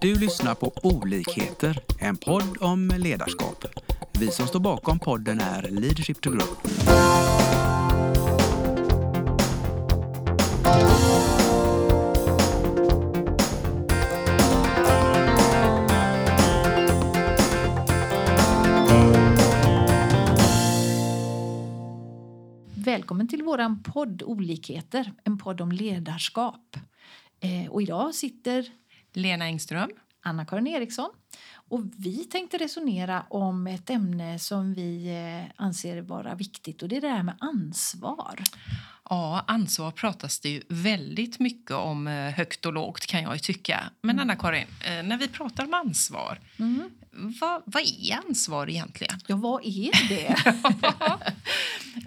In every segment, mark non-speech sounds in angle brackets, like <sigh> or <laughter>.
Du lyssnar på Olikheter, en podd om ledarskap. Vi som står bakom podden är Leadership to Group. Välkommen till våran podd Olikheter, en podd om ledarskap. Eh, och idag sitter Lena Engström. Anna-Karin Eriksson och vi tänkte resonera om ett ämne som vi eh, anser vara viktigt och det är det här med ansvar. Ja, ansvar pratas det ju väldigt mycket om eh, högt och lågt kan jag tycka. Men Anna-Karin, eh, när vi pratar om ansvar, vad, vad är ansvar egentligen? Ja, vad är det?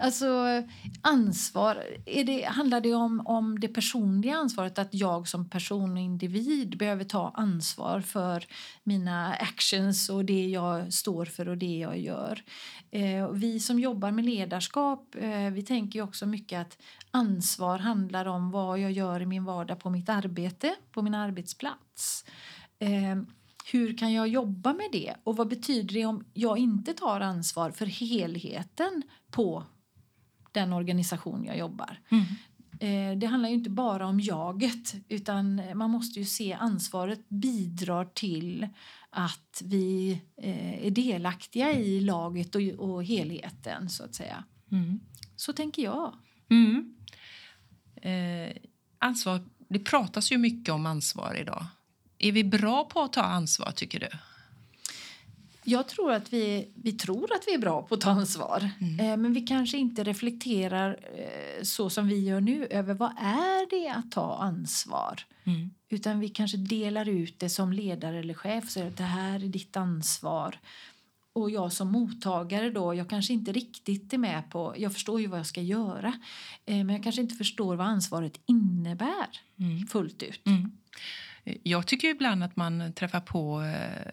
<laughs> alltså, ansvar, är det, handlar det om, om det personliga ansvaret att jag som person och individ behöver ta ansvar för mina actions och det jag står för och det jag gör? Eh, vi som jobbar med ledarskap eh, vi tänker också mycket att ansvar handlar om vad jag gör i min vardag på mitt arbete, på min arbetsplats. Eh, hur kan jag jobba med det? Och vad betyder det om jag inte tar ansvar för helheten på den organisation jag jobbar? Eh, Det handlar ju inte bara om jaget utan man måste ju se ansvaret bidrar till att vi eh, är delaktiga i laget och, och helheten så att säga. Så tänker jag. Mm. Eh, ansvar, det pratas ju mycket om ansvar idag. Är vi bra på att ta ansvar, tycker du? Jag tror att vi, vi tror att vi är bra på att ta ansvar. Eh, men vi kanske inte reflekterar eh, så som vi gör nu över vad är det att ta ansvar. Utan vi kanske delar ut det som ledare eller chef. Så det här är ditt ansvar. Och jag som mottagare då, jag kanske inte riktigt är med på, jag förstår ju vad jag ska göra. Eh, men jag kanske inte förstår vad ansvaret innebär fullt ut. Jag tycker ibland att man träffar på eh,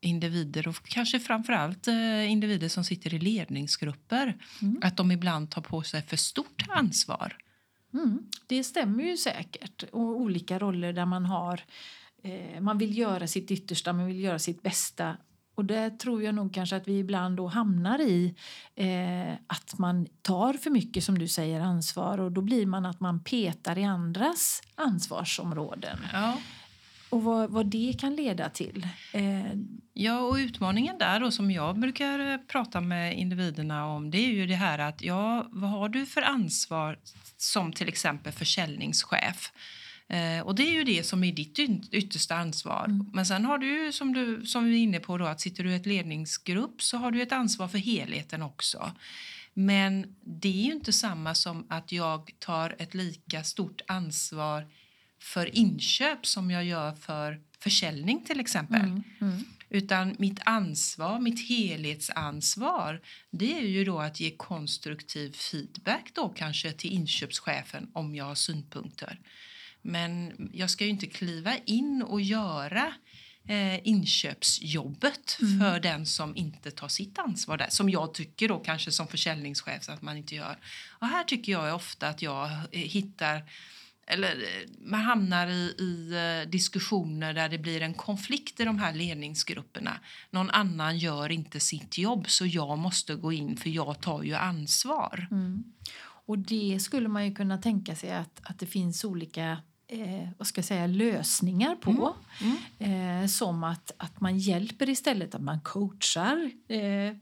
individer och kanske framförallt eh, individer som sitter i ledningsgrupper. Att de ibland tar på sig för stort ansvar. Mm, det stämmer ju säkert. Och olika roller där man har... Eh, man vill göra sitt yttersta, man vill göra sitt bästa. Och där tror jag nog kanske att vi ibland då hamnar i eh, att man tar för mycket, som du säger, ansvar. Och då blir man att man petar i andras ansvarsområden. Ja. Och vad, vad det kan leda till. Eh, Ja, och utmaningen där då, som jag brukar prata med individerna om det är ju det här att ja, vad har du för ansvar som till exempel försäljningschef? Eh, och det är ju det som är ditt yt- yttersta ansvar. Men sen har du som, du som vi är inne på då att sitter du i ett ledningsgrupp så har du ett ansvar för helheten också. Men det är ju inte samma som att jag tar ett lika stort ansvar för inköp som jag gör för försäljning till exempel. Utan mitt ansvar, mitt helhetsansvar, det är ju då att ge konstruktiv feedback då kanske till inköpschefen om jag har synpunkter. Men jag ska ju inte kliva in och göra eh, inköpsjobbet för den som inte tar sitt ansvar där. Som jag tycker då kanske som försäljningschef att man inte gör. Och här tycker jag ofta att jag eh, hittar eller eh, man hamnar i, i eh, diskussioner där det blir en konflikt i de här ledningsgrupperna. Någon annan gör inte sitt jobb så jag måste gå in för jag tar ju ansvar. Och det skulle man ju kunna tänka sig att, att det finns olika eh, vad ska jag säga, lösningar på. Eh, som att, att man hjälper istället, att man coachar eh,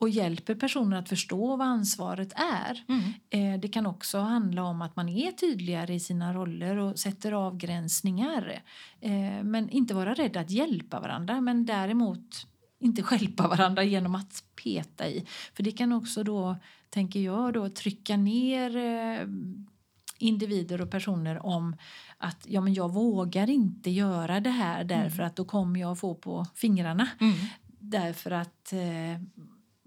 och hjälper personer att förstå vad ansvaret är. Eh, det kan också handla om att man är tydligare i sina roller och sätter avgränsningar. Eh, men inte vara rädd att hjälpa varandra, men däremot inte <laughs> stjälpa varandra genom att peta i. För det kan också då, tänker jag, då, trycka ner eh, individer och personer om att ja, men jag vågar inte göra det här därför att då kommer jag få på fingrarna. Därför att eh,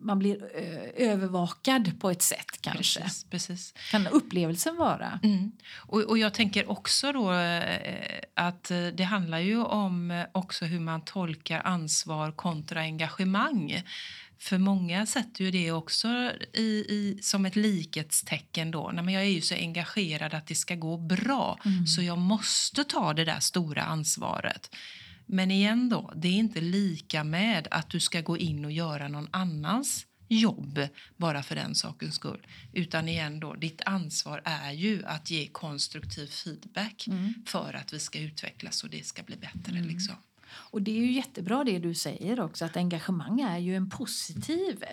man blir eh, övervakad på ett sätt kanske. Precis, precis. Kan upplevelsen vara. Mm. Och, och jag tänker också då eh, att eh, det handlar ju om också hur man tolkar ansvar kontra engagemang. För många sätter ju det också i, i, som ett likhetstecken då. Nej, men jag är ju så engagerad att det ska gå bra så jag måste ta det där stora ansvaret. Men igen då, det är inte lika med att du ska gå in och göra någon annans jobb bara för den sakens skull. Utan igen då, ditt ansvar är ju att ge konstruktiv feedback Mm. för att vi ska utvecklas och det ska bli bättre. Liksom. Och det är ju jättebra det du säger också att engagemang är ju en positiv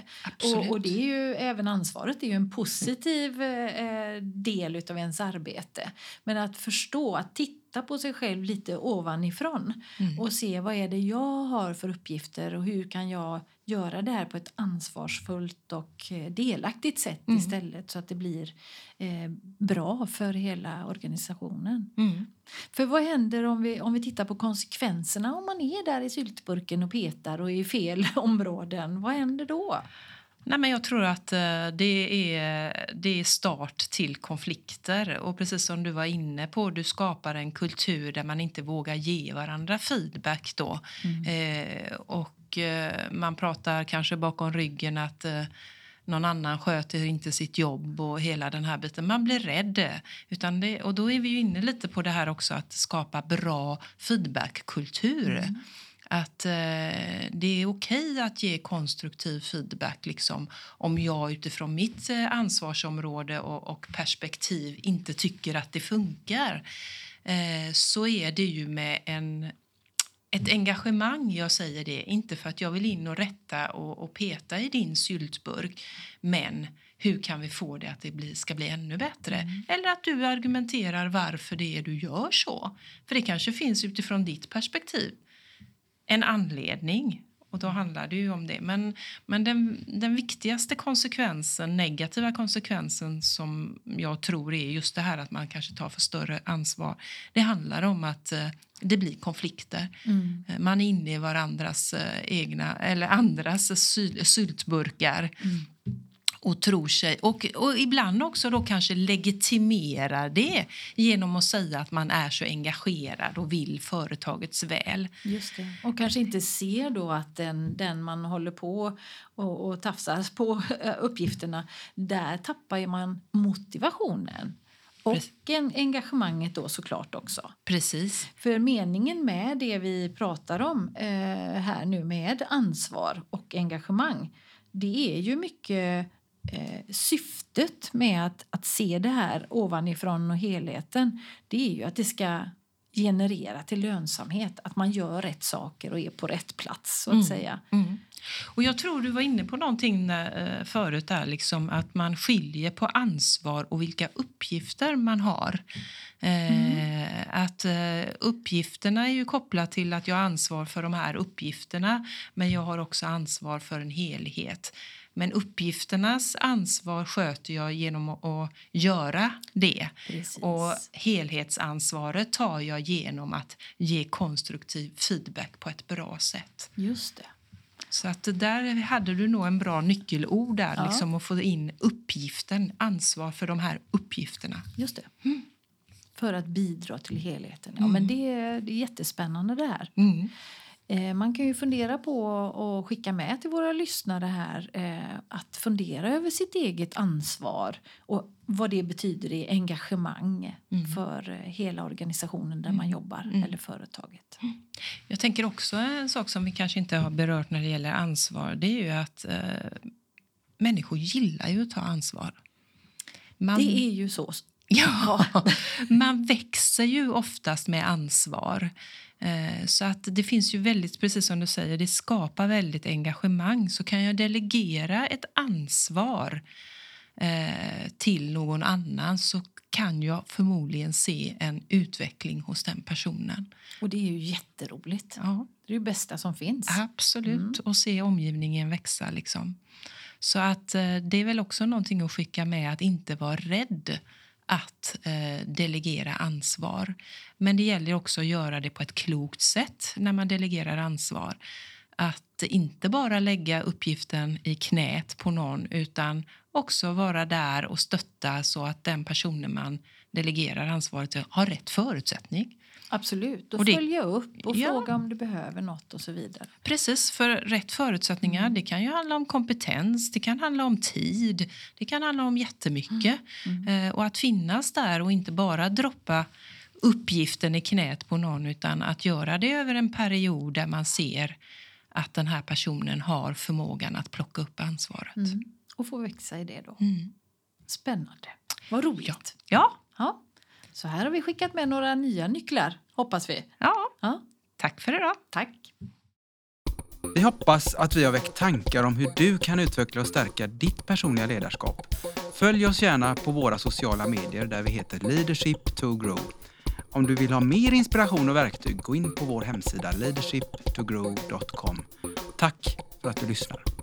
och, och det är ju även ansvaret är ju en positiv eh, del utav ens arbete. Men att förstå, att titta på sig själv lite ovanifrån Mm. och se vad är det jag har för uppgifter och hur kan jag göra det här på ett ansvarsfullt och eh, delaktigt sätt Mm. istället så att det blir eh, bra för hela organisationen. Mm. För vad händer om vi, om vi tittar på konsekvenserna om man är där i syltburken och petar och är i fel <laughs> områden? Vad händer då? Nej, men jag tror att eh, det är, det är start till konflikter. Och precis som du var inne på, du skapar en kultur där man inte vågar ge varandra feedback. Då. Eh, och eh, man pratar kanske bakom ryggen att eh, någon annan sköter inte sitt jobb och hela den här biten. Man blir rädd. Utan det, och då är vi inne lite på det här också att skapa bra feedbackkultur. Att eh, det är okej att ge konstruktiv feedback liksom, om jag utifrån mitt eh, ansvarsområde och, och perspektiv inte tycker att det funkar. Eh, så är det ju med en ett engagemang, jag säger det, inte för att jag vill in och rätta och, och peta i din syltburk, men hur kan vi få det att det bli, ska bli ännu bättre? Eller att du argumenterar varför det är du gör så. För det kanske finns utifrån ditt perspektiv en anledning. Och då handlar det ju om det. Men, men den, den viktigaste konsekvensen, negativa konsekvensen som jag tror är just det här att man kanske tar för större ansvar. Det handlar om att eh, det blir konflikter. Eh, Man är inne i varandras eh, egna eller andras syl, syltburkar. Och tror sig, och, och ibland också då kanske legitimerar det genom att säga att man är så engagerad och vill företagets väl. Just det. Och kanske inte ser då att den, den man håller på och, och tafsar på eh, uppgifterna, där tappar man motivationen. Och en, engagemanget då såklart också. Precis. För meningen med det vi pratar om eh, här nu med ansvar och engagemang, det är ju mycket eh, syftet med att, att se det här ovanifrån och helheten. Det är ju att det ska generera till lönsamhet, att man gör rätt saker och är på rätt plats så att säga. Mm. Och jag tror du var inne på någonting eh, förut där, liksom att man skiljer på ansvar och vilka uppgifter man har. Eh, att eh, uppgifterna är ju kopplat till att jag har ansvar för de här uppgifterna men jag har också ansvar för en helhet. Men uppgifternas ansvar sköter jag genom att, göra det. Precis. Och helhetsansvaret tar jag genom att ge konstruktiv feedback på ett bra sätt. Just det. Så att där hade du nog en bra nyckelord där, Ja. liksom att få in uppgiften, ansvar för de här uppgifterna. Just det. För att bidra till helheten. Ja, men det, är- det är jättespännande det här. Mm. Eh, Man kan ju fundera på och skicka med till våra lyssnare här eh, att fundera över sitt eget ansvar och vad det betyder i engagemang för eh, hela organisationen där man jobbar eller företaget. Jag tänker också en sak som vi kanske inte har berört när det gäller ansvar. Det är ju att eh, människor gillar ju att ta ansvar. Man, Det är ju så. Ja, man växer ju oftast med ansvar. Eh, Så att det finns ju väldigt, precis som du säger, det skapar väldigt engagemang. Så kan jag delegera ett ansvar eh, till någon annan så kan jag förmodligen se en utveckling hos den personen. Och det är ju jätteroligt. Ja, Det är det bästa som finns. absolut. Och se omgivningen växa. Liksom. Så att eh, det är väl också någonting att skicka med att inte vara rädd att eh, delegera ansvar. Men det gäller också att göra det på ett klokt sätt när man delegerar ansvar. Att inte bara lägga uppgiften i knät på någon utan också vara där och stötta så att den personen man delegerar ansvaret till har rätt förutsättning. Absolut. Och, Och det- följa upp och Ja. fråga om du behöver något och så vidare. Precis, för rätt förutsättningar. Det kan ju handla om kompetens, det kan handla om tid, det kan handla om jättemycket. Eh, och att finnas där och inte bara droppa uppgiften i knät på någon utan att göra det över en period där man ser att den här personen har förmågan att plocka upp ansvaret. Mm. Och få växa i det då. Mm. Spännande. Vad roligt. Ja, Ja. Så här har vi skickat med några nya nycklar, hoppas vi. ja, Ja, tack för idag. tack. Vi hoppas att vi har väckt tankar om hur du kan utveckla och stärka ditt personliga ledarskap. Följ oss gärna på våra sociala medier där vi heter Leadership to Grow. Om du vill ha mer inspiration och verktyg, gå in på vår hemsida leadershiptogrow.com. Tack för att du lyssnar.